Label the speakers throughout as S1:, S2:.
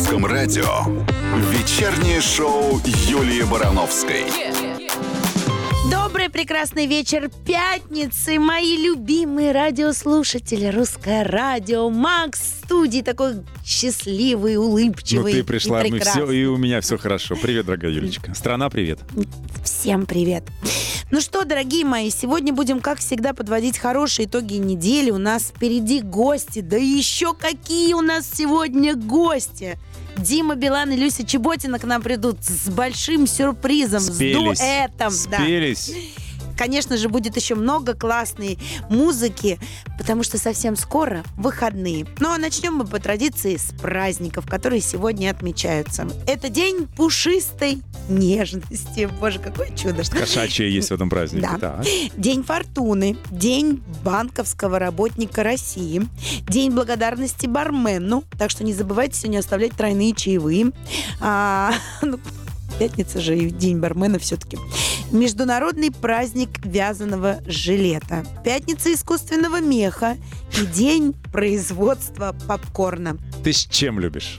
S1: Русском радио вечернее шоу Юлии Барановской.
S2: Добрый прекрасный вечер пятницы, мои любимые радиослушатели. Русское радио, Макс в студии такой счастливый,
S3: Ну
S2: улыбчивый
S3: ты пришла,
S2: и
S3: мы все, и у меня все хорошо. Привет, дорогая Юлечка. Страна, привет.
S2: Всем привет. Ну что, дорогие мои, сегодня будем, как всегда, подводить хорошие итоги недели. У нас впереди гости. Да еще какие у нас сегодня гости! Дима Билан и Люся Чеботина к нам придут с большим сюрпризом,
S3: Спелись.
S2: с дуэтом. да. Конечно же, будет еще много классной музыки, потому что совсем скоро выходные. Ну а начнем мы по традиции с праздников, которые сегодня отмечаются. Это день пушистой нежности. Боже, какое чудо.
S3: Кошачье есть в этом празднике.
S2: Да.
S3: Так.
S2: День фортуны, день банковского работника России, день благодарности бармену, так что не забывайте сегодня оставлять тройные чаевые. А, ну, пятница же и день бармена все-таки. Международный праздник вязаного жилета, пятница искусственного меха и день производства попкорна.
S3: Ты с чем любишь?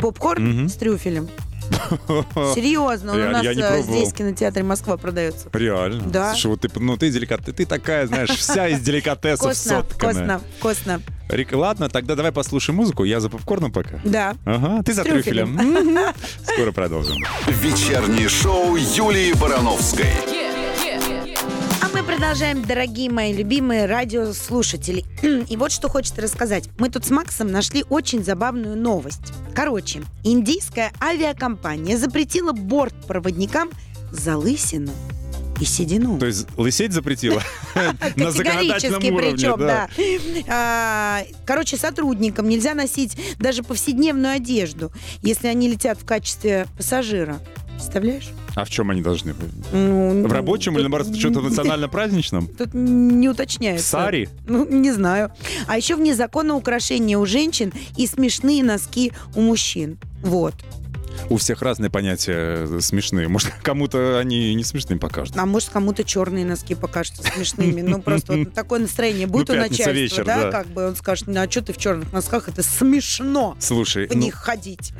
S2: Попкорн
S3: Мгм.
S2: с трюфелем. Серьезно, он
S3: Я-
S2: у нас
S3: я не
S2: э,
S3: пробовал.
S2: здесь в кинотеатре Москва продается.
S3: Реально.
S2: Да.
S3: Слушай, вот ты, ну ты деликат, ты такая, знаешь, вся из деликатесов
S2: Вкусно,
S3: сотканная.
S2: вкусно, вкусно.
S3: Рик, ладно, тогда давай послушаем музыку. Я за попкорном пока.
S2: Да.
S3: Ага, ты за
S2: трюфелем.
S3: Скоро продолжим.
S1: Вечернее шоу Юлии Барановской.
S2: Мы продолжаем, дорогие мои любимые радиослушатели. И вот что хочется рассказать. Мы тут с Максом нашли очень забавную новость. Короче, индийская авиакомпания запретила бортпроводникам залысину и седину.
S3: То есть лысеть запретила? На законодательном уровне,
S2: причем,
S3: да.
S2: да. А, Короче, сотрудникам нельзя носить даже повседневную одежду, если они летят в качестве пассажира. Представляешь?
S3: А в чем они должны быть?
S2: Ну,
S3: В рабочем или,
S2: тут-
S3: наоборот, что-то национально-праздничном?
S2: Тут не
S3: В
S2: уточняется.
S3: саре?
S2: Ну, не знаю. А еще вне закона украшения у женщин и смешные носки у мужчин. Вот.
S3: У всех разные понятия э, смешные. Может, кому-то они не смешными покажут.
S2: А может, кому-то черные носки покажутся смешными. Ну, просто вот такое настроение будет
S3: Ну,
S2: у начальства,
S3: вечер,
S2: да, как бы он скажет, ну, а что ты в черных носках? Это смешно
S3: Слушай,
S2: в
S3: ну,
S2: них ходить.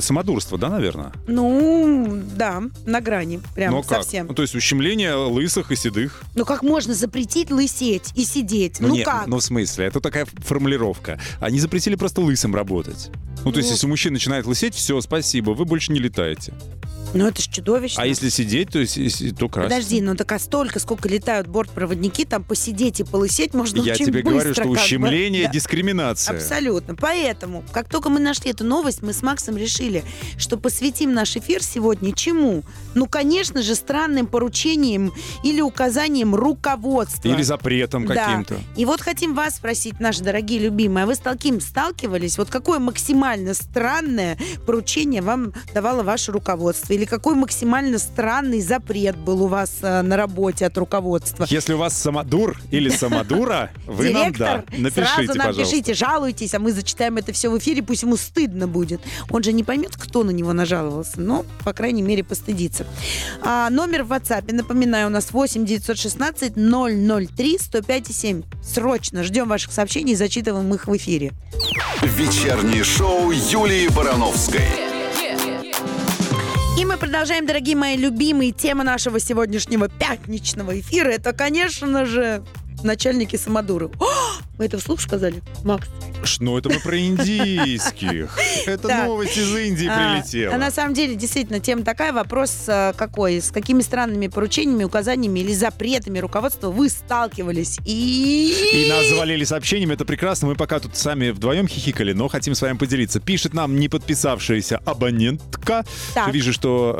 S3: самодурство, да, наверное?
S2: Ну, да, на грани, прям совсем.
S3: Ну, то есть ущемление лысых и седых.
S2: Ну, как можно запретить лысеть и сидеть? Ну,
S3: не,
S2: как?
S3: Ну, в смысле, это такая формулировка. Они запретили просто лысым работать. Ну, то есть,
S2: Ну.
S3: если мужчина начинает лысеть, все, спасибо, вы больше не летаете.
S2: Ну, это ж чудовищно.
S3: А если сидеть, то, есть, если- то красиво.
S2: Подожди, ну так а столько, сколько летают бортпроводники, там посидеть и полысеть можно
S3: Я
S2: очень
S3: тебе говорю,
S2: быстро,
S3: что
S2: как бы.
S3: ущемление,
S2: Да.
S3: дискриминация.
S2: Абсолютно. Поэтому, как только мы нашли эту новость, мы с Максом решили, что посвятим наш эфир сегодня чему? Ну, конечно же, странным поручением или указанием руководства.
S3: Или запретом
S2: Да.
S3: каким-то.
S2: И вот хотим вас спросить, наши дорогие любимые, а вы с таким сталкивались? Вот какое максимально странное поручение вам давало ваше руководство? Или какой максимально странный запрет был у вас э, на работе от руководства?
S3: Если у вас самодур или самодура, вы нам, да, напишите,
S2: сразу нам
S3: пожалуйста.
S2: пишите, жалуйтесь, а мы зачитаем это все в эфире, пусть ему стыдно будет. Он же не поймет, кто на него нажаловался, но, по крайней мере, постыдится. А, номер в WhatsApp, напоминаю, у нас 8 916 003 105 7. Срочно ждем ваших сообщений и зачитываем их в эфире.
S1: Вечернее шоу Юлии Барановской.
S2: И мы продолжаем, дорогие мои любимые, тема нашего сегодняшнего пятничного эфира. Это, конечно же, начальники самодуры. О, вы это вслух сказали, Макс?
S3: Ну, это мы про индийских. Это
S2: Так.
S3: новость из Индии
S2: А,
S3: прилетела.
S2: А на самом деле, действительно, тема такая. Вопрос э, какой? С какими странными поручениями, указаниями или запретами руководства вы сталкивались? И...
S3: И нас завалили сообщениями, это прекрасно. Мы пока тут сами вдвоем хихикали, но хотим с вами поделиться. Пишет нам не подписавшаяся абонентка.
S2: Так.
S3: Вижу, что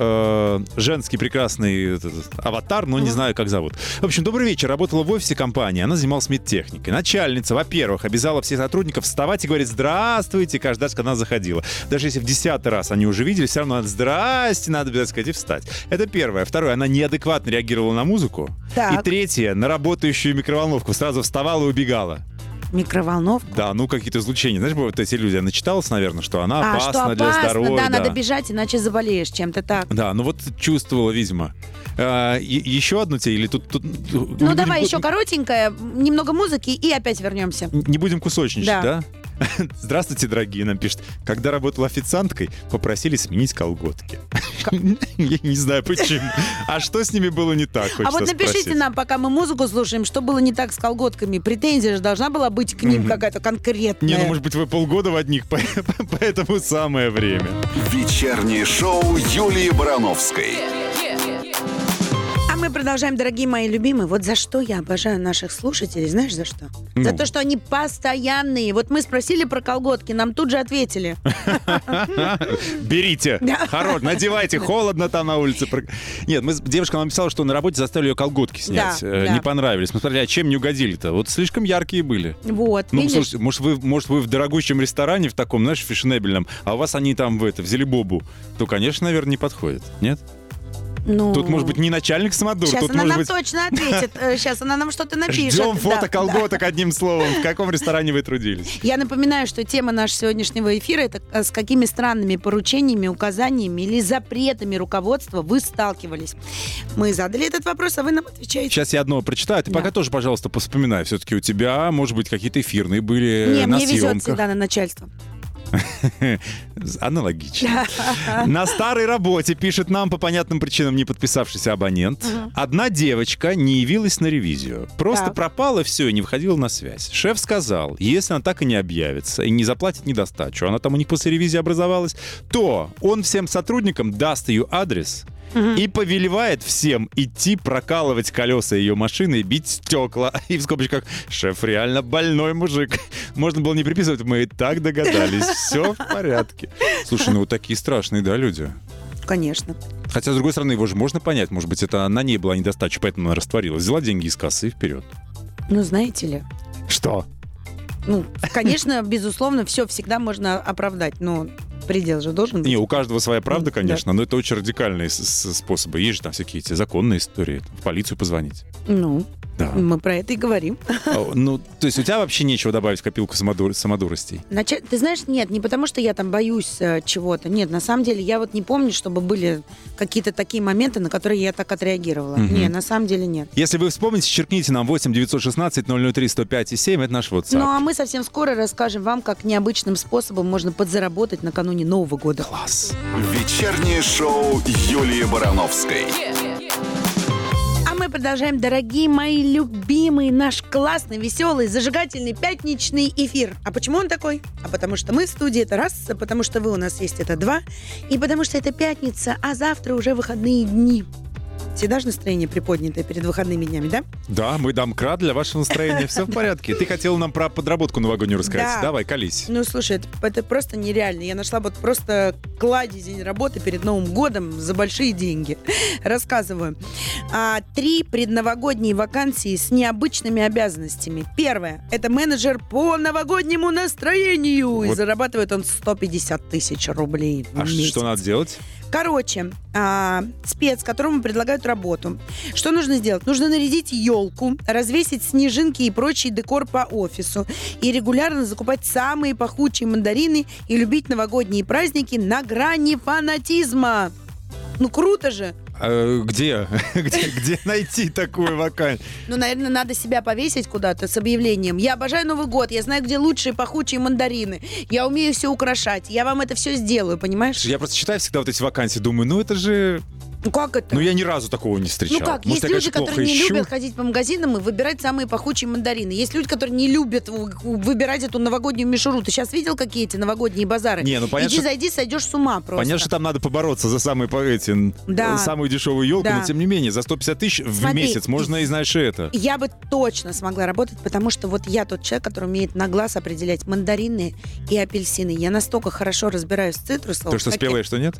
S3: э, женский прекрасный этот, аватар, но не знаю, как зовут. В общем, добрый вечер. Работала в офисе компании, она занималась медтехникой. Начальница, во-первых, обязала всех сотрудников вставать и говорить «Здравствуйте» каждый раз, когда она заходила. Даже если в десятый раз они уже видели, все равно надо «Здрасте», надо обязательно сказать и встать. Это первое. Второе, она неадекватно реагировала на музыку.
S2: Так.
S3: И третье, на работающую микроволновку сразу вставала и убегала.
S2: Микроволновка.
S3: Да, ну какие-то излучения. Знаешь, бывают эти люди, я начиталась, наверное, что она
S2: а,
S3: опасна
S2: что опасно,
S3: для здоровья.
S2: да, надо бежать, иначе заболеешь чем-то так.
S3: Да, ну вот чувствовала, видимо. А, е- еще одну тебе или тут... тут
S2: Ну, давай еще коротенькое, немного музыки и опять вернемся.
S3: Не будем кусочничать,
S2: Да.
S3: да? Здравствуйте, дорогие, нам пишет. Когда работала официанткой, попросили сменить колготки. Я не знаю почему. А что с ними было не так,
S2: А вот напишите нам, пока мы музыку слушаем, что было не так с колготками. Претензия же должна была быть к ним какая-то конкретная.
S3: Не, ну может быть вы полгода в одних, поэтому самое время.
S1: Вечернее шоу Юлии Барановской.
S2: А мы продолжаем, дорогие мои любимые. Вот за что я обожаю наших слушателей, знаешь за что?
S3: Ну.
S2: За то, что они постоянные. Вот мы спросили про колготки, нам тут же ответили.
S3: Берите. Хорош, надевайте. Холодно там на улице. Нет, мы, девушка нам написала, что на работе заставили ее колготки снять. Э. Не понравились. Мы смотрели, а чем не угодили-то? Вот слишком яркие были.
S2: Вот,
S3: Ну, слушайте, может вы, может, вы в дорогущем ресторане, в таком, знаешь, фешенебельном, а у вас они там в это, взяли бобу, то, конечно, наверное, не подходит. Нет?
S2: Ну,
S3: Тут, может быть, не начальник самодур,
S2: Сейчас
S3: тут,
S2: она нам
S3: быть,
S2: точно ответит. Сейчас она нам что-то напишет.
S3: ждем фото
S2: Да,
S3: колготок одним словом. В каком ресторане вы трудились?
S2: Я напоминаю, что тема нашего сегодняшнего эфира это э, с какими странными поручениями, указаниями или запретами руководства вы сталкивались. Мы задали этот вопрос, а вы нам отвечаете.
S3: Сейчас я одно прочитаю. Ты
S2: Да.
S3: пока тоже, пожалуйста, вспоминай. Все-таки у тебя, может быть, какие-то эфирные были
S2: Не,
S3: э, на
S2: мне везет
S3: съемках.
S2: всегда на начальство.
S3: Аналогично. На старой работе, пишет нам по понятным причинам не подписавшийся абонент, одна девочка не явилась на ревизию. Просто
S2: Так.
S3: пропала все и не выходила на связь. Шеф сказал, если она так и не объявится и не заплатит недостачу, она там у них после ревизии образовалась, то он всем сотрудникам даст ее адрес и повелевает всем идти прокалывать колеса ее машины и бить стекла. И в скобочках «Шеф реально больной мужик». Можно было не приписывать, мы и так догадались. Все в порядке. Слушай, ну вот такие страшные, да, люди?
S2: Конечно.
S3: Хотя, с другой стороны, его же можно понять. Может быть, это на ней была недостача, поэтому она растворилась. Взяла деньги из кассы и вперед.
S2: Ну, знаете ли,
S3: Что?
S2: ну, конечно, безусловно, все всегда можно оправдать, но предел же должен быть.
S3: Не, у каждого своя правда,
S2: Да.
S3: конечно, но это очень радикальные способы. Есть же там всякие эти законные истории. В полицию позвонить.
S2: Ну,
S3: Да.
S2: мы про это и говорим.
S3: А, Ну, то есть у тебя вообще нечего добавить в копилку самодур- самодуростей?
S2: Начать, ты знаешь, нет, не потому что я там боюсь э, чего-то. Нет, на самом деле я вот не помню, чтобы были какие-то такие моменты, на которые я так отреагировала.
S3: Мгм.
S2: Не, на самом деле нет.
S3: Если вы вспомните, черкните нам 8 916 003 105 и 7. Это наш WhatsApp.
S2: Ну а мы совсем скоро расскажем вам, как необычным способом можно подзаработать накануне Нового года.
S3: Класс.
S1: Вечернее шоу Юлии Барановской.
S2: А мы продолжаем, дорогие мои любимые, наш классный, веселый, зажигательный пятничный эфир. А почему он такой? А потому что мы в студии, это раз, а потому что вы у нас есть, это два, и потому что это пятница, а завтра уже выходные дни. Всегда же настроение приподнятое перед выходными днями, да?
S3: Да, мы домкрат для вашего настроения. Все в порядке. Ты хотела нам про подработку новогоднюю рассказать.
S2: Да.
S3: Давай, колись.
S2: Ну, слушай, это, это просто нереально. Я нашла вот просто кладезь день работы перед Новым годом за большие деньги. Рассказываю. А, три предновогодние вакансии с необычными обязанностями. Первое. Это менеджер по новогоднему настроению. И зарабатывает он 150 тысяч рублей в
S3: А
S2: месяц.
S3: что надо делать?
S2: Короче, а, спец, которому предлагают работу. Что нужно сделать? Нужно нарядить елку, развесить снежинки и прочий декор по офису и регулярно закупать самые пахучие мандарины и любить новогодние праздники на грани фанатизма. Ну круто же!
S3: А, где? где? Где найти такую вакансию?
S2: Ну, наверное, надо себя повесить куда-то с объявлением. Я обожаю Новый год, я знаю, где лучшие пахучие мандарины. Я умею все украшать, я вам это все сделаю, понимаешь?
S3: Я просто читаю всегда вот эти вакансии, думаю, ну это же...
S2: Ну как это?
S3: Ну я ни разу такого не встречал.
S2: Ну как,
S3: Может,
S2: есть
S3: я,
S2: люди,
S3: конечно,
S2: которые не
S3: ищу.
S2: любят ходить по магазинам и выбирать самые пахучие мандарины. Есть люди, которые не любят выбирать эту новогоднюю мишуру. Ты сейчас видел, какие эти новогодние базары?
S3: Не, ну понятно,
S2: Иди,
S3: что-
S2: зайди, сойдешь с ума просто.
S3: Понятно, что там надо побороться за самые, эти,
S2: Да.
S3: самую дешевую елку,
S2: Да.
S3: но тем не менее, за 150 тысяч в месяц можно и знаешь и это.
S2: Я бы точно смогла работать, потому что вот я тот человек, который умеет на глаз определять мандарины и апельсины. Я настолько хорошо разбираюсь в цитрусовых.
S3: То, что спелое, что нет?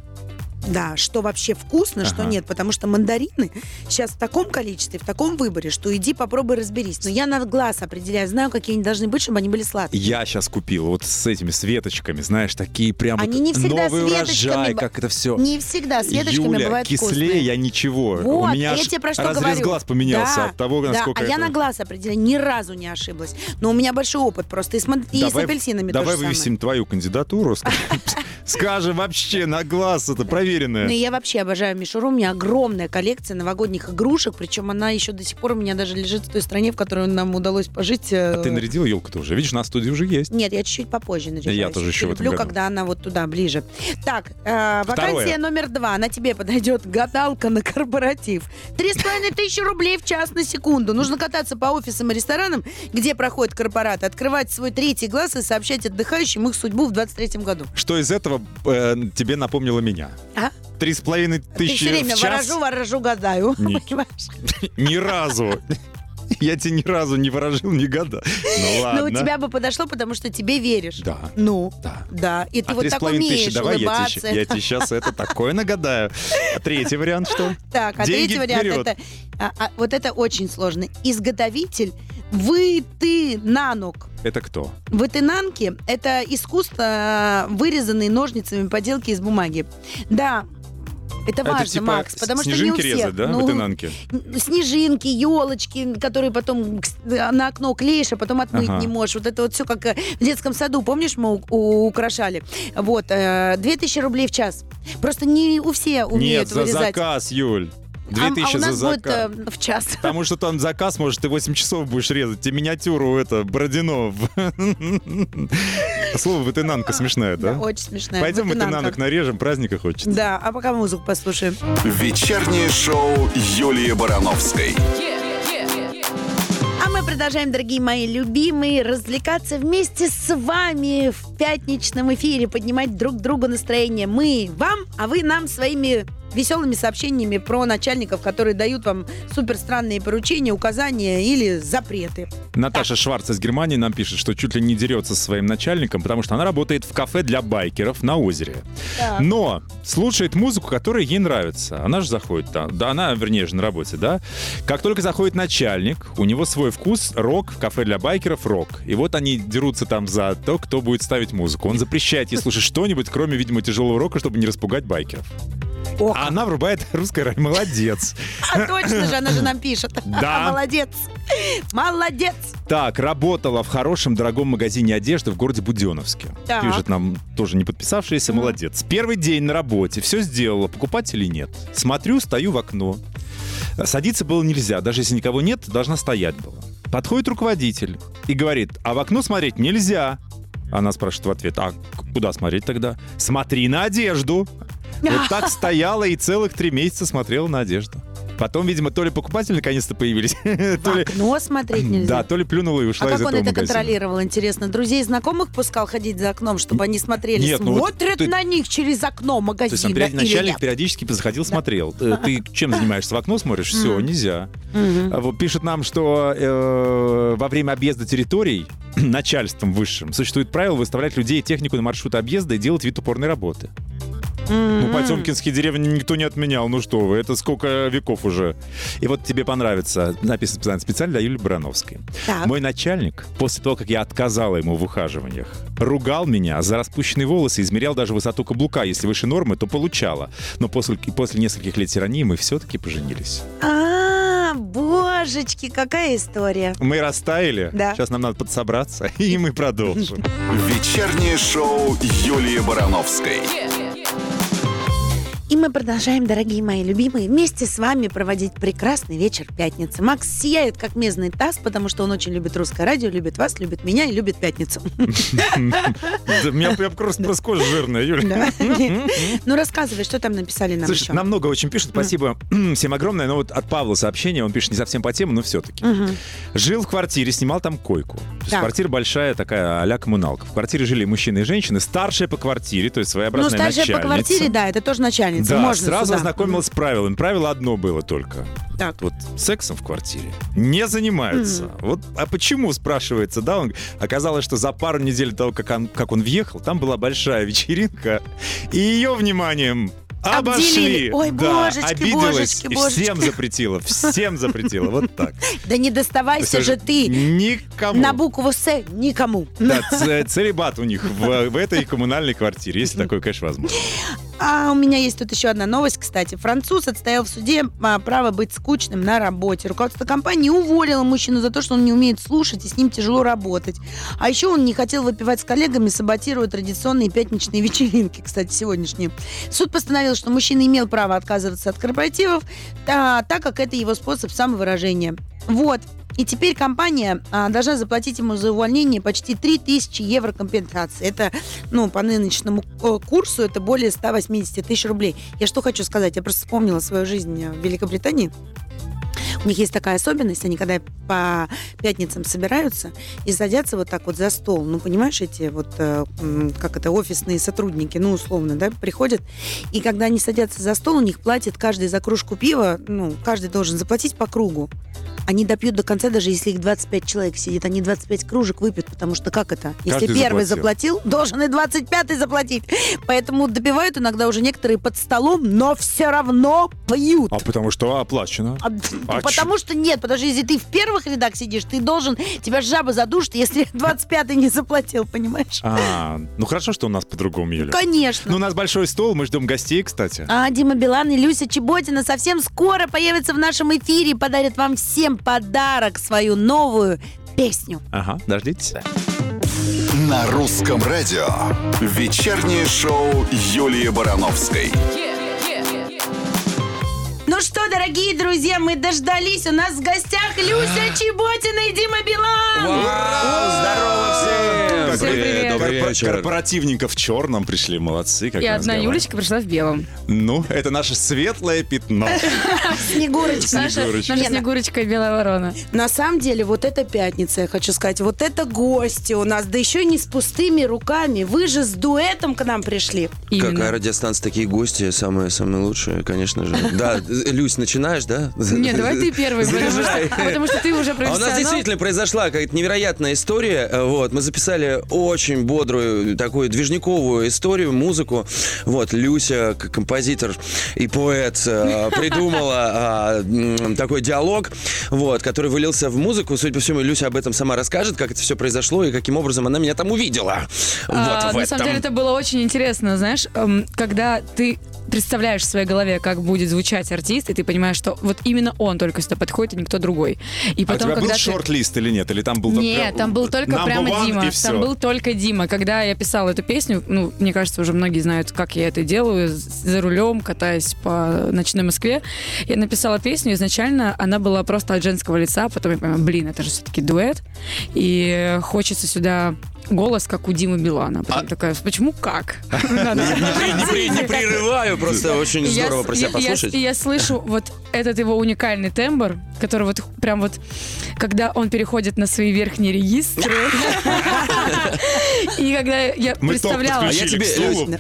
S2: Да, что вообще вкусно, что
S3: Ага.
S2: нет, потому что мандарины сейчас в таком количестве, в таком выборе, что иди попробуй разберись. Но я на глаз определяю, знаю, какие они должны быть, чтобы они были сладкие.
S3: Я сейчас купил вот с этими светочками, знаешь, такие прям
S2: Они
S3: вот
S2: не всегда
S3: новый урожай, как это все.
S2: Не всегда с веточками
S3: Юля,
S2: бывает
S3: кислее
S2: вкусные.
S3: я ничего.
S2: Вот,
S3: У меня
S2: я тебе про что
S3: разрез
S2: говорю.
S3: глаз поменялся
S2: Да,
S3: от того,
S2: да,
S3: насколько
S2: а я
S3: это...
S2: на глаз определяю, ни разу не ошиблась. Но у меня большой опыт просто и с, ман- и с
S3: Давай-
S2: апельсинами
S3: Давай вывесим
S2: самое.
S3: твою кандидатуру. скажем. Скажем вообще на глаз, это
S2: Ну,
S3: проверенное.
S2: и я вообще обожаю мишуру. У меня огромная коллекция новогодних игрушек, причем она еще до сих пор у меня даже лежит в той стране, в которой нам удалось пожить. э,
S3: А ты нарядила елку-то уже? Видишь, на студии уже есть.
S2: Нет, я чуть-чуть попозже наряжаюсь.
S3: Я тоже еще
S2: люблю, когда она вот туда, ближе. Так, э, вакансия номер два. На тебе подойдет гадалка на корпоратив. Три с половиной тысячи рублей в час на секунду. Нужно кататься по офисам и ресторанам, где проходят корпораты, открывать свой третий глаз и сообщать отдыхающим их судьбу в 23 году.
S3: Что из этого э, тебе напомнило меня?
S2: А?
S3: Три с половиной
S2: Ты
S3: тысячи
S2: все время
S3: в час?
S2: ворожу, ворожу, гадаю.
S3: Ни разу. Я тебе ни разу не ворожил, ни года. Ну ладно.
S2: Ну, у тебя бы подошло, потому что тебе веришь.
S3: Да.
S2: Ну,
S3: Да.
S2: да. И ты
S3: а
S2: вот так умеешь
S3: тысячи, давай я тебе,
S2: улыбаться.
S3: я тебе сейчас это такое нагадаю. А третий вариант что?
S2: Так, а
S3: Деньги
S2: третий вариант
S3: вперед.
S2: это а, а, вот это очень сложно. Изготовитель вытынанок.
S3: Это кто?
S2: Вытынанки – это искусство, вырезанные ножницами поделки из бумаги. Да, это
S3: Это
S2: важно,
S3: типа
S2: Макс, потому что не у всех.
S3: резать, да,
S2: ну,
S3: вытынанки?
S2: Снежинки, елочки, которые потом на окно клеишь, а потом отмыть
S3: Ага.
S2: не можешь. Вот это вот все как э, в детском саду, помнишь, мы украшали. Вот, э, 2000 рублей в час. Просто не у все умеют
S3: Нет, за
S2: вырезать.
S3: заказ, Юль.
S2: А-
S3: 2000
S2: а, у нас
S3: за
S2: будет
S3: заказ.
S2: э, в час.
S3: Потому что там заказ, может, ты 8 часов будешь резать. Тебе миниатюру это, Бородино. Слово вытынанка смешное, да?
S2: Очень смешная.
S3: Пойдем вытынанок нарежем, праздника хочется.
S2: Да, а пока музыку послушаем.
S1: Вечернее шоу Юлии Барановской.
S2: А мы продолжаем, дорогие мои любимые, развлекаться вместе с вами в пятничном эфире, поднимать друг другу настроение. Мы вам, а вы нам своими веселыми сообщениями про начальников, которые дают вам супер странные поручения, указания или запреты.
S3: Наташа Шварц из Германии нам пишет, что чуть ли не дерется со своим начальником, потому что она работает в кафе для байкеров на озере. Но слушает музыку, которая ей нравится. Она же заходит там. Да, она, вернее, же на работе, да? Как только заходит начальник, у него свой вкус, рок, в кафе для байкеров рок. И вот они дерутся там за то, кто будет ставить музыку. Он запрещает ей слушать что-нибудь, кроме, видимо, тяжелого рока, чтобы не распугать байкеров.
S2: Ох,
S3: А она врубает русское радио. Молодец.
S2: а точно же, она же нам пишет.
S3: Да.
S2: Молодец. Молодец.
S3: Так, работала в хорошем дорогом магазине одежды в городе Буденовске.
S2: Так.
S3: Пишет нам тоже не подписавшийся, молодец. Первый день на работе, все сделала, покупателей нет. Смотрю, стою в окно. Садиться было нельзя, даже если никого нет, должна стоять была. Подходит руководитель и говорит, а в окно смотреть нельзя. Она спрашивает в ответ, а куда смотреть тогда? Смотри на одежду. Вот так стояла и целых три месяца смотрела на одежду. Потом, видимо, то ли покупатели наконец-то появились, то ли...
S2: окно смотреть нельзя.
S3: Да, то ли плюнула и ушла
S2: А
S3: из
S2: как он
S3: этого
S2: это
S3: магазина.
S2: контролировал, интересно? Друзей знакомых пускал ходить за окном, чтобы они смотрели?
S3: Нет, ну вот
S2: Смотрят
S3: ты-
S2: на них через окно
S3: То есть
S2: магазина
S3: период-
S2: или
S3: начальник
S2: нет?
S3: периодически заходил, смотрел. Э, Ты чем занимаешься? В окно смотришь? Все, нельзя. А Вот пишет нам, что э, во время объезда территорий начальством высшим существует правило выставлять людей и технику на маршрут объезда и делать вид упорной работы. Ну, Потемкинские деревни никто не отменял. Ну что вы, это сколько веков уже. И вот тебе понравится. Написано специально, для Юлии Барановской.
S2: Так.
S3: Мой начальник, после того, как я отказала ему в ухаживаниях, ругал меня за распущенные волосы, измерял даже высоту каблука. Если выше нормы, то получала. Но после, после нескольких лет тирании мы все-таки поженились.
S2: А, божечки, какая история.
S3: Мы растаяли.
S2: Да.
S3: Сейчас нам надо подсобраться, и мы продолжим.
S1: Вечернее шоу Юлии Барановской.
S2: И мы продолжаем, дорогие мои любимые, вместе с вами проводить прекрасный вечер пятницы. Макс сияет, как медный таз, потому что он очень любит русское радио, любит вас, любит меня и любит пятницу.
S3: У меня прям просто кожа жирная, Юля.
S2: Ну, рассказывай, что там написали нам еще.
S3: нам много очень пишут, спасибо всем огромное, но вот от Павла сообщение, он пишет не совсем по теме, но все-таки. Жил в квартире, снимал там койку. Квартира большая такая а-ля коммуналка. В квартире жили мужчины и женщины, старшая по квартире, то есть
S2: Ну,
S3: своеобразная
S2: старшая по
S3: начальница.
S2: квартире, да, это тоже начальница.
S3: Да,
S2: Можно
S3: сразу
S2: сюда.
S3: ознакомилась с правилами. Правило одно было только.
S2: Так.
S3: Вот сексом в квартире не занимаются. Вот, а почему, спрашивается, да? Он, оказалось, что за пару недель до того, как он, как он въехал, там была большая вечеринка, и ее вниманием обошли.
S2: Обделили. Ой,
S3: да,
S2: божечки,
S3: обиделась
S2: божечки, божечки.
S3: всем запретила, всем запретила, вот так.
S2: Да не доставайся же ты
S3: Никому.
S2: на букву С никому.
S3: Да, целебат у них в, в этой коммунальной квартире, если такое, конечно, возможно.
S2: А у меня есть тут еще одна новость, кстати. Француз отстоял в суде а, право быть скучным на работе. Руководство компании уволило мужчину за то, что он не умеет слушать и с ним тяжело работать. А еще он не хотел выпивать с коллегами, саботируя традиционные пятничные вечеринки, кстати, сегодняшние. Суд постановил, что мужчина имел право отказываться от корпоративов, так как это его способ самовыражения. Вот. И теперь компания а, должна заплатить ему за увольнение почти 3000 евро компенсации. Это, ну, по нынешнему э, курсу, это более 180 тысяч рублей. Я что хочу сказать, я просто вспомнила свою жизнь в Великобритании. У них есть такая особенность, они когда по пятницам собираются и садятся вот так вот за стол, ну, понимаешь, эти вот, э, как это, офисные сотрудники, ну, условно, да, приходят, и когда они садятся за стол, у них платят каждый за кружку пива, ну, каждый должен заплатить по кругу они допьют до конца, даже если их 25 человек сидит, они 25 кружек выпьют, потому что как это? Если Каждый первый заплатил. заплатил, должен и 25 заплатить. Поэтому допивают иногда уже некоторые под столом, но все равно пьют.
S3: А потому что оплачено. А,
S2: а потому что нет, потому что если ты в первых рядах сидишь, ты должен, тебя жаба задушит, если 25-й не заплатил, понимаешь?
S3: А, ну хорошо, что у нас по-другому, Юля.
S2: Конечно.
S3: Ну, у нас большой стол, мы ждем гостей, кстати.
S2: А Дима Билан и Люся Чеботина совсем скоро появятся в нашем эфире и подарят вам всем подарок, свою новую песню.
S3: Ага, дождитесь.
S1: На русском радио вечернее шоу Юлии Барановской.
S2: Ну что, дорогие друзья, мы дождались. У нас в гостях Люся Чеботина и Дима Билан.
S3: Ура! Здорово всем!
S4: Всем привет.
S3: Добрый вечер. Корпоративненько в черном пришли, молодцы. Как
S4: и одна Юлечка пришла в белом.
S3: Ну, это наше светлое пятно.
S2: Снегурочка.
S4: Наша Снегурочка и белая ворона.
S2: На самом деле, вот это пятница, я хочу сказать. Вот это гости у нас, да еще не с пустыми руками. Вы же с дуэтом к нам пришли.
S5: Какая радиостанция, такие гости, самые, самые лучшие, конечно же. Да, Люсь, начинаешь, да?
S4: Нет, давай ты первый, потому что, ты уже профессионал.
S5: А у нас действительно произошла какая-то невероятная история. Вот, мы записали очень бодрую, такую движниковую историю, музыку. Вот, Люся, композитор и поэт, э, придумала а, такой диалог, вот, который вылился в музыку. Судя по всему, Люся об этом сама расскажет, как это все произошло и каким образом она меня там увидела.
S4: А, вот, на самом деле это было очень интересно, знаешь, эм, когда ты представляешь в своей голове, как будет звучать артист, и ты понимаешь, что вот именно он только сюда подходит, и никто другой. И
S3: потом, а у тебя когда был ты... шорт-лист или нет? Или там был
S4: Нет, прям... там был только прямо Дима. Там был только Дима. Когда я писала эту песню, ну, мне кажется, уже многие знают, как я это делаю, за рулем, катаясь по ночной Москве. Я написала песню, изначально она была просто от женского лица, а потом я поняла, блин, это же все-таки дуэт, и хочется сюда голос, как у Димы Билана. Потом а... такая, почему как?
S5: Не прерываю, просто очень здорово про себя послушать.
S4: И я слышу вот этот его уникальный тембр, который вот прям вот, когда он переходит на свои верхние регистры. И когда я представляла...
S5: А я тебе,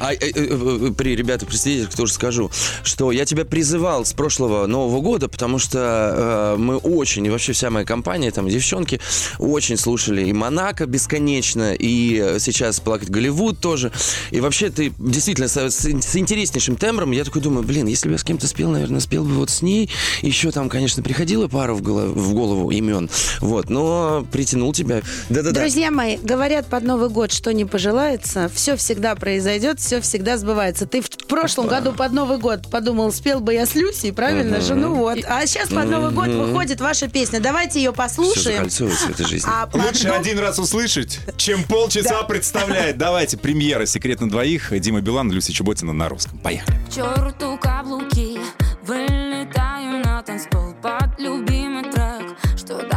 S5: а, э, э, э, при ребята, представителях тоже скажу, что я тебя призывал с прошлого Нового года, потому что мы очень, и вообще вся моя компания, там девчонки, очень слушали и Монако бесконечно, и сейчас плакать Голливуд тоже. И вообще ты действительно с, с, интереснейшим тембром. Я такой думаю, блин, если бы я с кем-то спел, наверное, спел бы вот с ней. Еще там, конечно, приходила пара в голову, в голову имен. Вот, но притянул тебя.
S2: Да-да-да. Друзья мои, говорят под Новый год, что не пожелается, все всегда произойдет, все всегда сбывается. Ты в прошлом Опа. году под Новый год подумал, спел бы я с Люсей, правильно же? Ну вот. А сейчас под Новый год выходит ваша песня. Давайте ее послушаем.
S5: Все в этой жизни.
S3: А Лучше один раз услышать, чем полчаса представляет. Давайте, премьера «Секрет на двоих». Дима Билан, Люся Чеботина на русском. Поехали.
S6: Черту каблуки, вылетаю на танцпол под любимый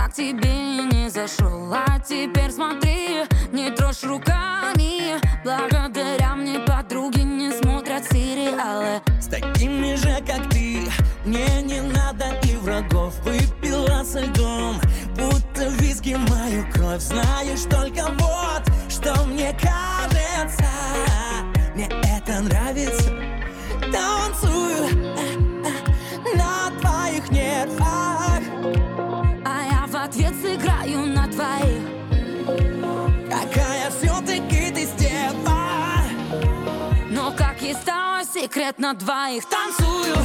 S6: так тебе не зашел. А теперь смотри, не трожь руками, благодаря мне подруги не смотрят сериалы.
S7: С такими же, как ты, мне не надо и врагов. Выпила со льдом будто виски мою кровь. Знаешь только вот, что мне кажется. Мне это нравится. Танцую э, э, на твоих нервах
S6: ответ сыграю на твоих.
S7: Какая все-таки ты стерва.
S6: Но как и стало секрет на двоих. Танцую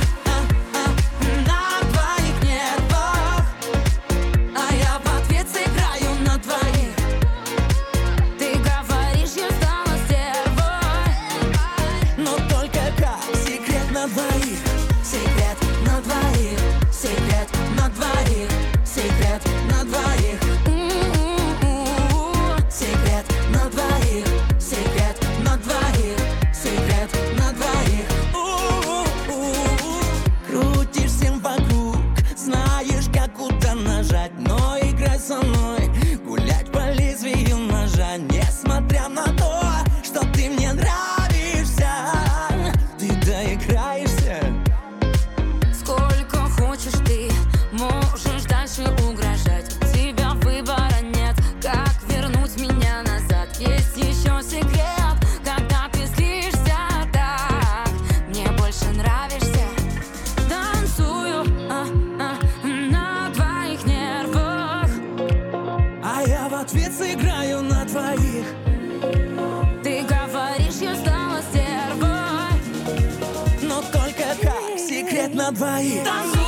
S7: секрет на двоих
S6: Танцую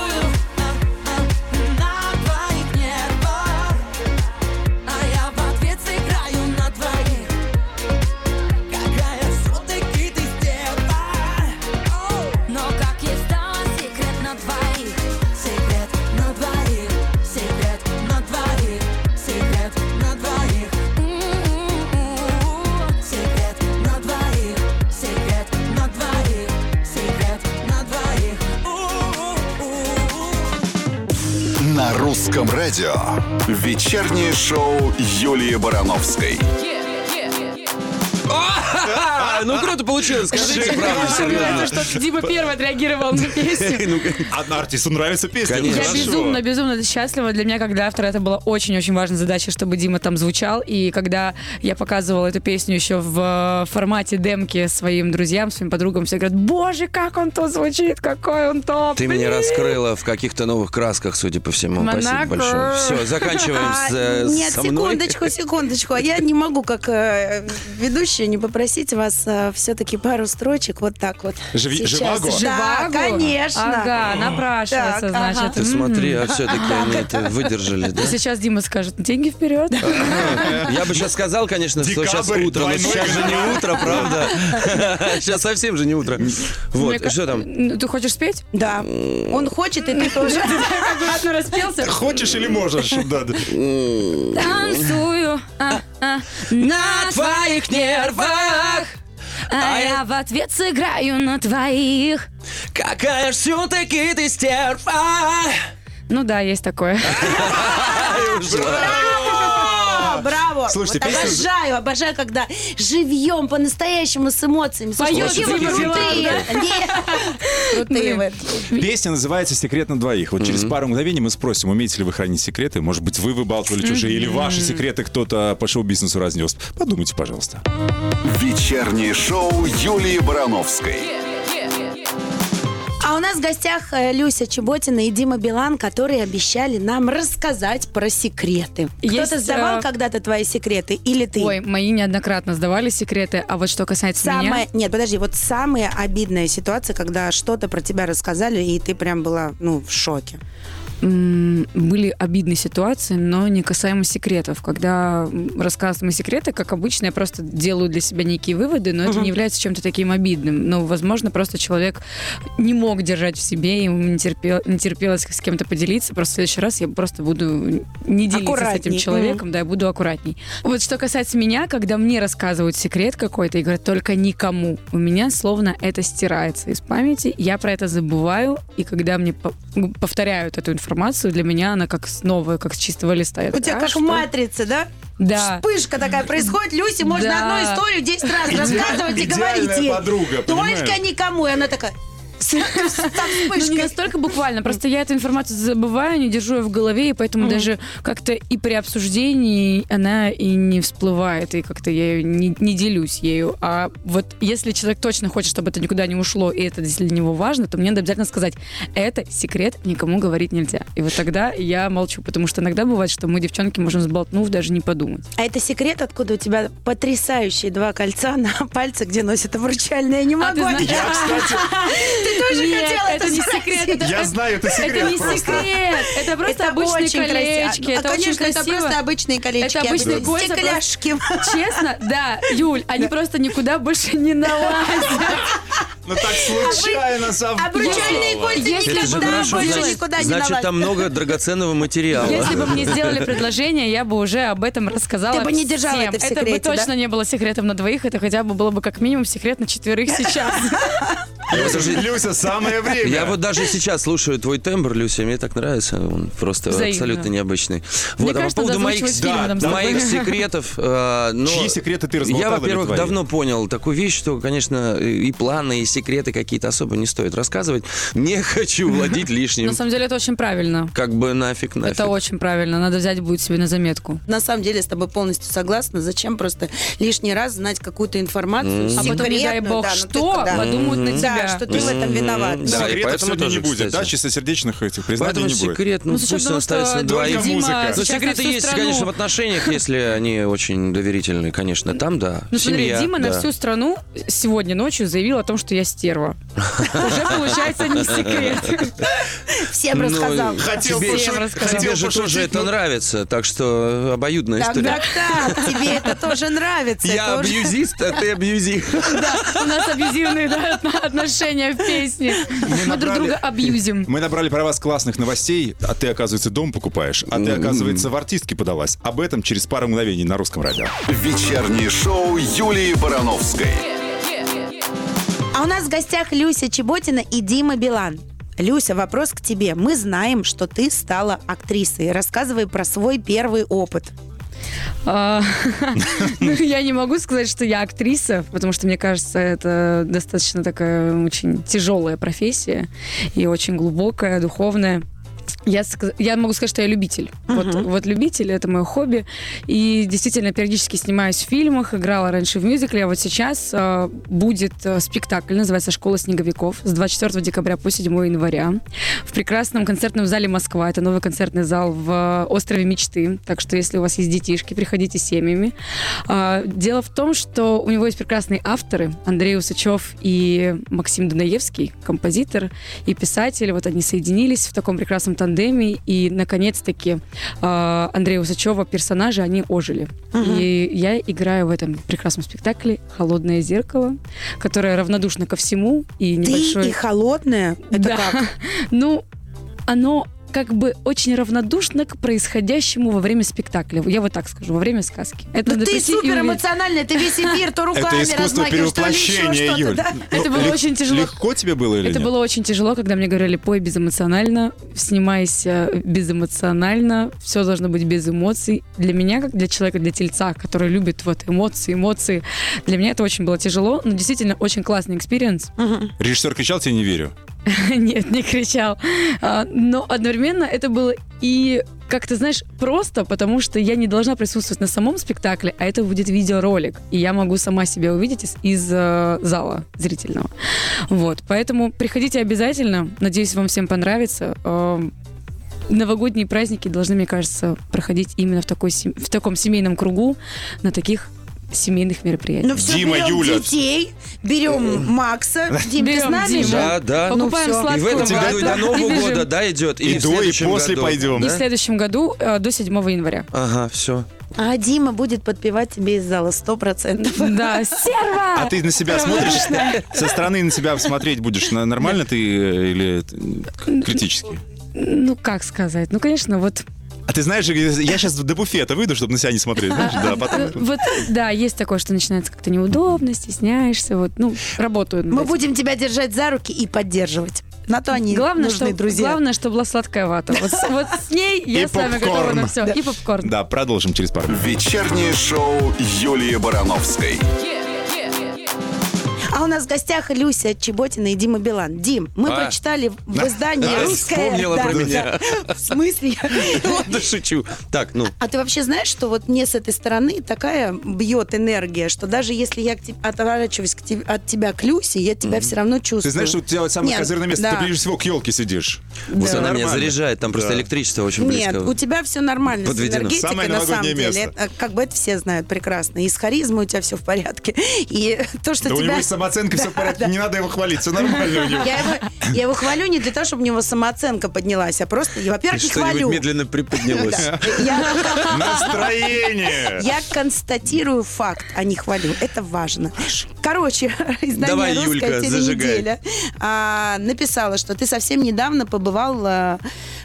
S1: радио. Вечернее шоу Юлии Барановской.
S5: А, ну круто получилось, скажите правду, серьезно.
S4: что Дима первый отреагировал на песню.
S3: Одна артисту нравится песня.
S5: Конечно.
S4: Я безумно, безумно счастлива. Для меня, как для автора, это была очень-очень важная задача, чтобы Дима там звучал. И когда я показывала эту песню еще в э, формате демки своим друзьям, своим подругам, все говорят, боже, как он то звучит, какой он топ.
S5: Ты меня
S4: блин».
S5: раскрыла в каких-то новых красках, судя по всему. Спасибо большое. Все, заканчиваем
S2: А,
S5: с, э,
S2: Нет, секундочку, секундочку. А Я не могу, как э, ведущая, не попросить вас все-таки пару строчек вот так вот.
S3: Живи-
S2: Сейчас.
S3: живаго?
S2: Да,
S4: Живаго?
S2: конечно.
S4: Ага, напрашивается,
S2: Так, ага.
S4: значит.
S5: Ты
S4: М.
S5: смотри, а все-таки они это выдержали, да?
S4: Сейчас Дима скажет, деньги вперед.
S5: Я бы сейчас сказал, конечно, что сейчас
S3: Декабрь,
S5: утро, но
S3: двойной
S5: сейчас же не утро, правда? Сейчас совсем же не утро. Вот,
S4: ка-
S5: что там?
S4: Ну, Ты хочешь спеть?
S2: Да. Он хочет, и ты тоже.
S4: Аккуратно распелся.
S3: Хочешь или можешь? Да, да.
S4: Танцую а, а, на твоих нервах. А я в ответ сыграю на твоих.
S5: Какая ж все-таки ты стерва!
S4: Ну да, есть такое.
S2: Браво, браво.
S3: Слушайте,
S2: Вот
S3: песня-
S2: обожаю, обожаю, когда живьем, по-настоящему, с эмоциями. Вы
S4: Дима
S2: крутые.
S3: Песня называется «Секрет на двоих». Вот через пару мгновений мы спросим, умеете ли вы хранить секреты. Может быть, вы выбалтывали чужие, или ваши секреты кто-то по шоу-бизнесу разнес. Подумайте, пожалуйста.
S1: Вечернее шоу Юлии Барановской.
S2: А у нас в гостях э, Люся Чеботина и Дима Билан, которые обещали нам рассказать про секреты. Кто-то сдавал
S4: э,
S2: когда-то твои секреты или ты?
S4: Ой, мои неоднократно сдавали секреты, а вот что касается меня...
S2: Самая, нет, подожди, вот самая обидная ситуация, когда что-то про тебя рассказали, и ты прям была, ну, в шоке.
S4: Были обидные ситуации, но не касаемо секретов. Когда м, рассказываем секреты, как обычно, я просто делаю для себя некие выводы, но это не является чем-то таким обидным. Но, возможно, просто человек не мог держать в себе, ему не, терпел, не терпелось с кем-то поделиться. Просто в следующий раз я просто буду не делиться с этим
S2: Аккуратней.
S4: человеком, да, я буду аккуратней. Вот что касается меня, когда мне рассказывают секрет какой-то и говорят только никому, у меня словно это стирается из памяти, я про это забываю, и когда мне по- повторяют эту информацию, для меня она как новая, как с чистого листа. Я
S2: У тебя как
S4: «А
S2: в
S4: что?»
S2: «Матрице», да?
S4: Да.
S2: Вспышка такая происходит, Люси, можно
S4: Да.
S2: одну историю 10 раз рассказывать и говорить ей.
S3: подруга,
S2: Только
S3: понимаешь?
S2: никому. И она такая...
S4: Ну, не настолько буквально, просто я эту информацию забываю, не держу ее в голове, и поэтому даже как-то и при обсуждении она и не всплывает, и как-то я не, не делюсь ею. А вот если человек точно хочет, чтобы это никуда не ушло, и это для него важно, то мне надо обязательно сказать, это секрет, никому говорить нельзя. И вот тогда я молчу, потому что иногда бывает, что мы, девчонки, можем сболтнув, даже не подумать.
S2: А это секрет, откуда у тебя потрясающие два кольца на пальце, где носят обручальное. Я не
S4: А ты
S2: могу.
S4: знаешь-
S3: Я, кстати,
S2: Ты тоже
S4: Нет,
S2: хотела
S4: это не секрет, это,
S3: я знаю, это секрет
S4: это не
S3: просто.
S4: секрет, это просто
S2: Это
S4: обычные
S2: очень красиво.
S4: колечки,
S2: А,
S4: это очень
S2: конечно, это
S4: красиво.
S2: просто обычные колечки.
S4: Это обычные
S2: обычные
S4: кольца,
S2: стекляшки.
S4: Честно, да, Юль, они просто никуда больше не налазят.
S3: Ну так случайно совпало.
S2: Обручальные кольца
S5: Это
S2: никогда больше никуда не
S5: значит, там много драгоценного материала.
S4: Если бы мне сделали предложение, я бы уже об этом рассказала
S2: Ты бы не держала это в
S4: бы
S2: секрете, да?
S4: точно не было секретом на двоих, это хотя бы было бы как минимум секрет на четверых сейчас.
S3: Люся, самое время.
S5: Я вот даже сейчас слушаю твой тембр, Люся, мне так нравится. Он просто
S4: Взаимно.
S5: абсолютно необычный.
S4: Мне
S5: Вот, а по
S4: кажется,
S5: поводу моих,
S4: тобой.
S5: моих секретов... э, ну,
S3: Чьи секреты ты
S5: Я, во-первых, давно понял такую вещь, что, конечно, и планы, и секреты какие-то особо не стоит рассказывать. Не хочу владеть лишним.
S4: На самом деле это очень правильно.
S5: Как бы нафиг, нафиг.
S4: Это очень правильно. Надо взять будет себе на заметку.
S2: На самом деле с тобой полностью согласна. Зачем просто лишний раз знать какую-то информацию
S4: А потом, не дай
S2: секретную,
S4: бог,
S2: ну
S4: что
S2: куда?
S4: подумают на
S2: Да,
S4: себя.
S2: что ты в этом виноват.
S5: Да,
S3: Секретов
S5: поэтому
S3: сегодня не будет, да? Чистосердечных этих признаний
S5: Поэтому
S3: не будет.
S5: секрет, ну,
S4: Ну,
S5: пусть он остается двоих. Ну, секреты есть, конечно, в отношениях, если они очень доверительные, конечно. Там, да.
S4: Ну смотри, Дима на всю страну сегодня ночью заявил о том, что я стерва. Уже получается не секрет.
S2: Всем
S5: Ну,
S2: рассказал.
S3: Хотел
S5: тебе,
S4: Всем рассказал.
S5: тебе же тоже это
S3: ну.
S5: нравится, так что обоюдная
S2: Так,
S5: история.
S2: так, так, тебе это тоже нравится.
S5: Я абьюзист, а ты абьюзи.
S4: Да, у нас абьюзивные да, отношения в песне. Мы друг
S3: набрали-
S4: друга абьюзим.
S3: Мы набрали про вас классных новостей, а ты, оказывается, дом покупаешь, а ты, оказывается, в артистке подалась. Об этом через пару мгновений на русском радио.
S1: Вечернее шоу Юлии Барановской.
S2: А у нас в гостях Люся Чеботина и Дима Билан. Люся, вопрос к тебе. Мы знаем, что ты стала актрисой. Рассказывай про свой первый опыт.
S4: А, Ну, я не могу сказать, что я актриса, потому что, мне кажется, это достаточно такая очень тяжелая профессия и очень глубокая, духовная. Я, я могу сказать, что я любитель. Вот, вот любитель, это мое хобби. И действительно, периодически снимаюсь в фильмах, играла раньше в мюзикле, а вот сейчас э, будет э, спектакль, называется «Школа снеговиков» с 24 декабря по 7 января в прекрасном концертном зале «Москва». Это новый концертный зал в э, острове Мечты. Так что, если у вас есть детишки, приходите с семьями. А, Дело в том, что у него есть прекрасные авторы. Андрей Усачев и Максим Дунаевский, композитор и писатель. Вот они соединились в таком прекрасном тандеме. И, наконец-таки, а, Андрея Усачева персонажи, они ожили. И я играю в этом прекрасном спектакле «Холодное зеркало», которое равнодушно ко всему. И небольшой...
S2: Ты и холодная? Это
S4: Да.
S2: как?
S4: Ну, оно как бы очень равнодушно к происходящему во время спектакля. Я вот так скажу, во время сказки. Это
S2: Да ты супер эмоциональная, ты весь эфир то руками
S3: Это искусство
S2: размахиваешь, то ли еще
S3: перевоплощения,
S2: что-то,
S3: Юль.
S2: да?
S4: Это было очень тяжело.
S3: Легко тебе было или
S4: Это
S3: нет?
S4: было очень тяжело, когда мне говорили, пой безэмоционально, снимайся безэмоционально, все должно быть без эмоций. Для меня, как для человека, для тельца, который любит вот эмоции, эмоции, для меня это очень было тяжело, но действительно очень классный experience.
S3: Режиссер кричал, тебе не верю.
S4: Нет, не кричал. А, Но одновременно это было и как ты знаешь, просто потому что я не должна присутствовать на самом спектакле, а это будет видеоролик. И я могу сама себя увидеть из, из, э, зала зрительного. Вот. Поэтому приходите обязательно. Надеюсь, вам всем понравится. Эм, Новогодние праздники должны, мне кажется, проходить именно в, такой, в таком семейном кругу, на таких семейных мероприятиях.
S2: Ну все,
S3: Дима,
S2: берем
S3: Юля.
S2: детей, берем Макса. Дим, ты с
S4: Берем
S2: нами
S4: Диму.
S2: же?
S5: Да, да.
S2: Ну,
S4: Покупаем
S2: всё.
S5: И в этом
S3: тебя-
S5: году и до Нового
S4: и
S5: года, да, идет?
S3: И
S5: в
S3: до, и после
S5: году?
S3: пойдем.
S4: И в
S5: Да?
S4: следующем году э, до 7 января.
S5: Ага, все.
S2: А Дима будет подпевать тебе из зала сто процентов.
S4: Да, серва!
S3: А ты на себя смотришь? Со стороны на себя смотреть будешь? Нормально ты э, или э, критически?
S4: Ну, как сказать? Ну, конечно, вот...
S3: А ты знаешь, я сейчас до буфета выйду, чтобы на себя не смотреть. знаешь, да,
S4: э,
S3: потом...
S4: Вот, да, есть такое, что начинается как-то неудобно, стесняешься, вот, ну, работаю
S2: Мы
S4: этим.
S2: будем тебя держать за руки и поддерживать. На то они
S4: Главное,
S2: нужны,
S4: что,
S2: друзья.
S4: главное, чтобы была сладкая вата. Вот, с- вот с ней я
S3: И
S4: с вами готова
S3: попкорн.
S4: на все. И попкорн.
S3: Да, продолжим через пару минут.
S1: Вечернее шоу Юлии Барановской.
S2: А у нас в гостях Люся Чеботина и Дима Билан. Дим, мы
S5: А.
S2: прочитали в издании
S5: А,
S2: «Русское».
S5: вспомнила про меня.
S2: В смысле?
S5: Ладно, шучу. Так, ну,
S2: А ты вообще знаешь, что вот мне с этой стороны такая бьет энергия, что даже если я к те- отворачиваюсь к те- от тебя к Люсе, я тебя все равно чувствую.
S3: Ты знаешь, что у тебя самое
S2: Нет,
S3: козырное место,
S2: да.
S3: ты ближе всего к елке сидишь.
S5: вот она меня
S3: нормально.
S5: заряжает, там просто
S3: Да.
S5: электричество очень
S2: Нет,
S5: близко.
S2: у тебя все нормально
S5: Подведено.
S2: с энергетикой,
S3: Самое
S2: на самом
S3: новогоднее
S2: деле.
S3: место.
S2: Это, как бы это все знают прекрасно. И с харизмой у тебя все в порядке. И то, что
S3: Да у
S2: тебя...
S3: него самооценка все в порядке, не надо его хвалить, все нормально у него.
S2: Я его, я его хвалю не для того, чтобы у него самооценка поднялась, а просто, я, во-первых, не хвалю.
S5: медленно приподнялось.
S3: Настроение!
S2: я констатирую факт, а не хвалю. Это важно. Короче, издание
S5: Давай,
S2: «Русская
S5: Юлька,
S2: теленеделя» а, написала, что ты совсем недавно побывал а,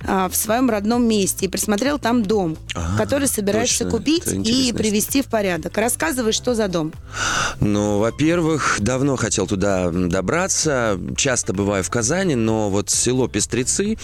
S2: а, в своем родном месте и присмотрел там дом, который собираешься купить и привести в порядок. Рассказывай, что за дом.
S5: Ну, во-первых, давно хотел туда добраться. Часто бываю в Казани, но вот село Пестрецы,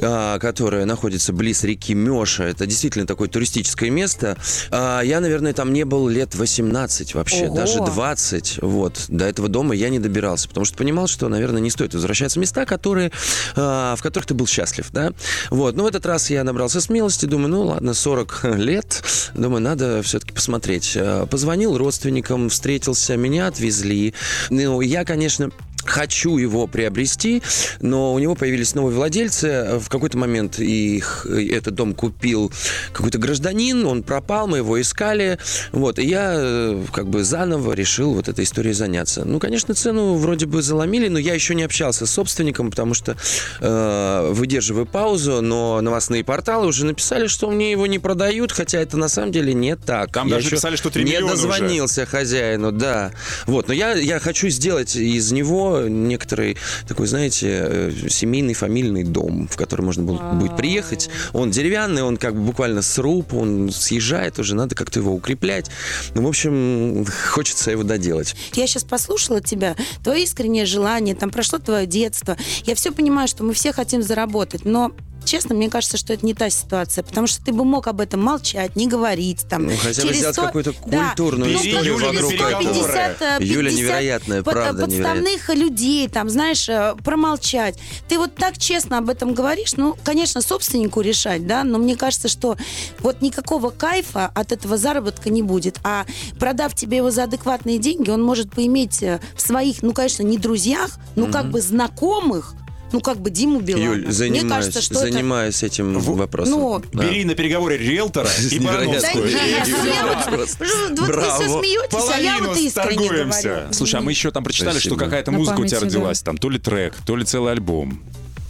S5: а, которое находится близ реки Меша, это действительно такое туристическое место. А, Я, наверное, там не был лет 18 вообще,
S2: Ого.
S5: даже 20. Вот. До этого дома я не добирался, потому что понимал, что, наверное, не стоит возвращаться в места, которые, а, в которых ты был счастлив, да. Вот. Но в этот раз я набрался смелости, думаю, ну ладно, 40 лет, думаю, надо все-таки посмотреть. Позвонил родственникам, встретился, меня отвезли. Ну, я, конечно, хочу его приобрести, но у него появились новые владельцы. В какой-то момент их, этот дом купил какой-то гражданин, он пропал, мы его искали. Вот, и я э, как бы заново решил вот этой историей заняться. Ну, конечно, цену вроде бы заломили, но я еще не общался с собственником, потому что э, выдерживаю паузу, но новостные порталы уже написали, что мне его не продают, хотя это на самом деле не так.
S3: Там
S5: я
S3: даже писали, что 3
S5: не
S3: миллиона
S5: дозвонился
S3: уже.
S5: хозяину, да. Вот, но я, я хочу сделать из него некоторый такой, знаете, э, семейный фамильный дом, в который можно будет, будет приехать. Он деревянный, он как бы буквально сруб, он съезжает уже, надо как-то его укреплять. Ну, в общем, хочется его доделать.
S2: Я сейчас послушала тебя, твое искреннее желание, там прошло твое детство. Я все понимаю, что мы все хотим заработать, но честно, мне кажется, что это не та ситуация, потому что ты бы мог об этом молчать, не говорить. Там,
S5: Ну, хотя бы
S2: через
S5: сделать
S2: 100
S5: какую-то
S2: Да.
S5: культурную
S2: Ну,
S3: историю
S2: через
S3: вокруг
S2: 150, э,
S5: Юля
S2: 50
S5: невероятная,
S2: под-
S5: правда
S2: подставных людей, там, знаешь, э, промолчать. Ты вот так честно об этом говоришь, ну, конечно, собственнику решать, да, но мне кажется, что вот никакого кайфа от этого заработка не будет. А продав тебе его за адекватные деньги, он может поиметь э, в своих, ну, конечно, не друзьях, ну, как бы знакомых, ну, как бы Диму Билана.
S5: Юль,
S2: Мне
S5: занимаюсь,
S2: кажется, что это...
S5: занимаюсь этим вопросом.
S2: ну,
S5: Да.
S3: Бери на переговоры риэлтора и Барановскую.
S2: вот- вы
S5: Браво.
S2: все смеетесь, а я вот искренне говорю.
S3: Слушай, а мы еще там прочитали, что какая-то музыка у тебя родилась. Там то ли трек, то ли целый альбом.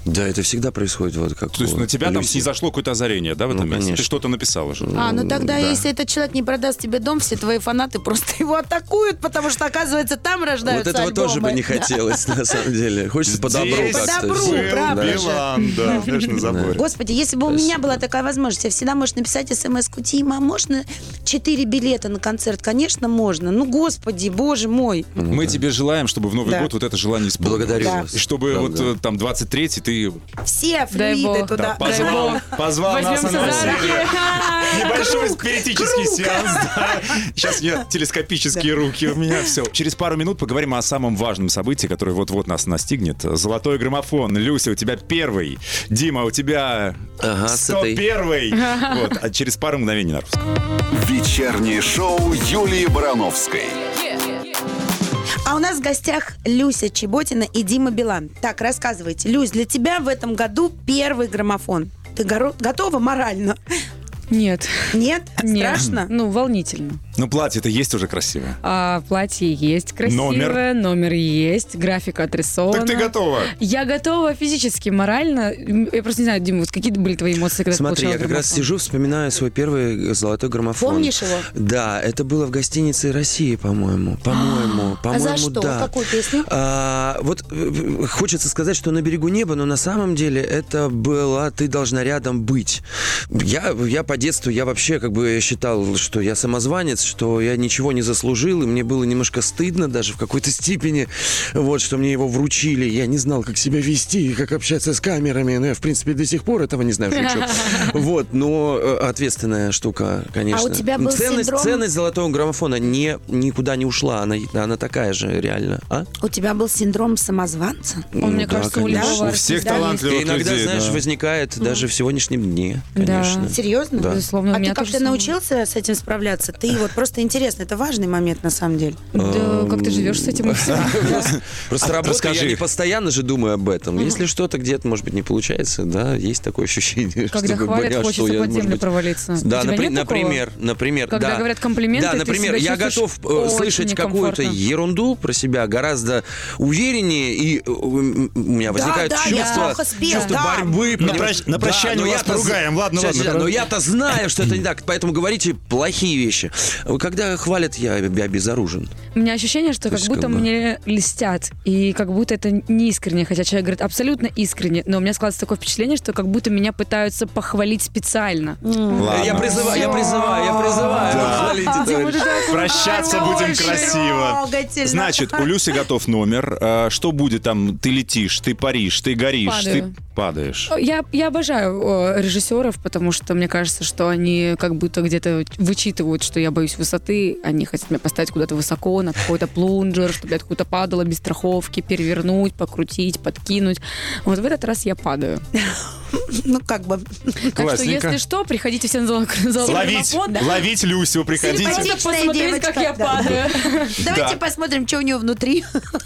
S5: Да, это всегда происходит вот как
S3: То есть на тебя там
S5: Люси.
S3: снизошло какое-то озарение, да, в этом
S5: Ну,
S3: месте? Ты что-то написал уже.
S2: А, ну тогда,
S5: Да.
S2: если этот человек не продаст тебе дом, все твои фанаты просто его атакуют, потому что, оказывается, там
S5: Вот
S2: рождаются
S5: этого тоже бы
S2: альбомы.
S5: не хотелось, на самом деле. Хочется по добру.
S2: По добру, правда.
S3: Билан, да, знаешь, на заборе.
S2: Господи, если бы у меня была такая возможность, я всегда можешь написать смс-ку, Тима, а можно 4 билета на концерт? Конечно, можно. Ну, господи, боже мой.
S3: Мы тебе желаем, чтобы в Новый год вот это желание исполнилось.
S5: Благодарю
S2: Да.
S5: вас.
S3: И чтобы вот э, там 23-й ты
S2: Все
S4: Дай
S2: флюиды
S4: бог.
S2: туда.
S3: да, позвал, позвал нас
S4: Возьмемся
S3: на
S4: за.
S3: Небольшой спиритический сеанс. да. Сейчас я телескопические руки у меня. Все. Через пару минут поговорим о самом важном событии, которое вот-вот нас настигнет. Золотой граммофон. Люся, у тебя первый. Дима, у тебя
S5: Ага, с этой-
S3: 101. Вот. А через пару мгновений на русском.
S1: Вечернее шоу Юлии Барановской.
S2: А у нас в гостях Люся Чеботина и Дима Билан. Так, рассказывайте. Люсь, для тебя в этом году первый граммофон. Ты горо- готова морально?
S4: Нет.
S2: Нет?
S4: Нет.
S2: Страшно?
S4: Ну, волнительно.
S3: Ну, платье-то есть уже красивое.
S4: А платье есть красивое,
S3: Номер?
S4: номер есть, графика отрисована.
S3: Так ты готова.
S4: Я готова физически, морально. Я просто не знаю, Дима, вот какие были твои эмоции, когда
S5: Смотри,
S4: ты
S5: я как раз
S4: граммофон?
S5: сижу, вспоминаю свой первый золотой граммофон.
S2: Помнишь его?
S5: Да, это было в гостинице России, по-моему. По-моему, по-моему,
S2: за что?
S5: да.
S2: Какую песню?
S5: А, вот э, хочется сказать, что на берегу неба, но на самом деле это была «Ты должна рядом быть». Я, я по детству, я вообще как бы считал, что я самозванец, что я ничего не заслужил, и мне было немножко стыдно даже в какой-то степени, вот, что мне его вручили. Я не знал, как себя вести, как общаться с камерами. Ну, я, в принципе, до сих пор этого не знаю, шучу. Вот, но э, ответственная штука, конечно.
S2: А у тебя был
S5: ценность,
S2: синдром-
S5: ценность золотого граммофона не, никуда не ушла, она, она такая же реально. А?
S2: У тебя был синдром самозванца?
S4: Он,
S5: Ну
S4: мне
S5: да,
S4: кажется, у
S5: конечно.
S4: любого
S3: У всех талантливых
S5: И иногда,
S3: людей,
S5: знаешь,
S3: да.
S5: возникает даже в сегодняшем дне,
S4: Да.
S5: конечно.
S2: Серьезно?
S5: Да.
S4: Безусловно, у
S2: А
S4: меня
S2: ты как-то научился с этим справляться? Ты вот просто интересно, это важный момент на самом деле.
S4: Да, как ты живешь с этим?
S5: Просто работа,
S3: расскажи.
S5: я не постоянно же думаю об этом. Если что-то где-то, может быть, не получается, да, есть такое ощущение,
S4: Когда
S5: что
S4: хвалят, хочется
S5: я,
S4: под землю провалиться.
S5: Да, например, например,
S4: Когда
S5: да.
S4: говорят комплименты,
S5: Да, например, я готов э, слышать какую-то ерунду про себя гораздо увереннее, и э, у меня возникает чувство, борьбы.
S3: На прощание вас
S5: я-то
S3: поругаем. Ладно, ладно,
S5: Но я-то знаю, что это не так, поэтому говорите плохие вещи. Когда хвалят, я я безоружен.
S4: У меня ощущение, что
S5: То
S4: как
S5: есть,
S4: будто
S5: как бы-
S4: мне льстят, и как будто это не искренне, хотя человек говорит абсолютно искренне, но у меня складывается такое впечатление, что как будто меня пытаются похвалить специально.
S3: Ладно.
S5: Я призываю, я призываю, я призываю. Товарищи.
S3: Прощаться будем красиво. Значит, у Люси готов номер. А, Что будет там? Ты летишь, ты паришь, ты горишь,
S4: Падаю.
S3: ты падаешь.
S4: Я, я обожаю режиссеров, потому что мне кажется, что они как будто где-то вычитывают, что я боюсь высоты, они хотят меня поставить куда-то высоко, на какой-то плунжер, чтобы я откуда-то падала без страховки, перевернуть, покрутить, подкинуть. Вот в этот раз я падаю.
S2: Ну, как бы...
S4: Так что, если что, приходите все на золотой
S3: Ловить, ловить Люсю, приходите.
S4: Посмотреть, как я
S2: Да.
S4: падаю.
S2: Давайте посмотрим, что у нее внутри.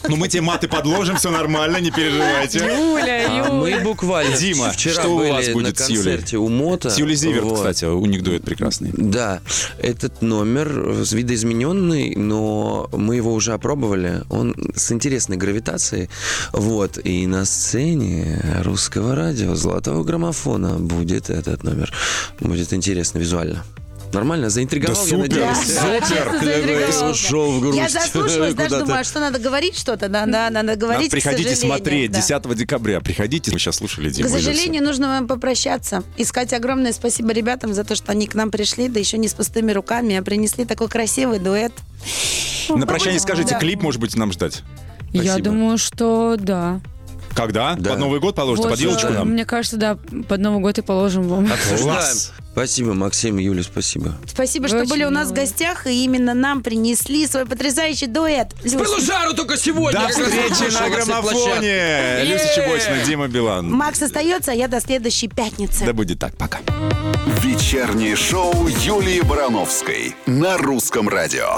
S3: Ну, мы тебе маты подложим, все нормально, не переживайте.
S4: Юля,
S5: А
S4: Юля.
S5: мы буквально
S3: Дима,
S5: вчера
S3: что у вас будет
S5: на
S3: с Юлей?
S5: концерте у Мота.
S3: С Юлей Зиверт, кстати, у них дуэт прекрасный.
S5: Да, этот номер видоизмененный, но мы его уже опробовали. Он с интересной гравитацией. Вот. И на сцене русского радио золотого граммофона будет этот номер. Будет интересно визуально. Нормально? Заинтриговал,
S3: Да
S5: я
S3: супер,
S5: надеюсь.
S3: супер.
S4: Заинтриговал.
S5: Ушел в грусть.
S2: Я заслушалась, даже думаю, а что надо говорить что-то? Да, да, надо
S3: Надо
S2: говорить,
S3: приходите смотреть
S2: да.
S3: 10 декабря. Приходите, вы сейчас слушали Диму
S2: К сожалению, нужно вам попрощаться. И сказать огромное спасибо ребятам за то, что они к нам пришли, да еще не с пустыми руками, а принесли такой красивый дуэт.
S3: На прощание скажите, клип, может быть, нам ждать?
S4: Я думаю, что да.
S3: Когда?
S5: Да.
S3: Под Новый год положите,
S4: Вот,
S3: под елочку нам?
S4: Мне кажется, да, под Новый год и положим вам.
S5: Обсуждаем. Спасибо, Максим и Юля, спасибо.
S2: Спасибо,
S4: Вы
S2: что были у нас в
S4: милые.
S2: гостях, и именно нам принесли свой потрясающий дуэт. Люсь,
S5: жару только сегодня.
S3: До встречи на граммофоне! Люся Чебочина, Дима Билан.
S2: Макс остается, а я до следующей пятницы.
S3: Да будет так, пока.
S1: Вечернее шоу Юлии Барановской на русском радио.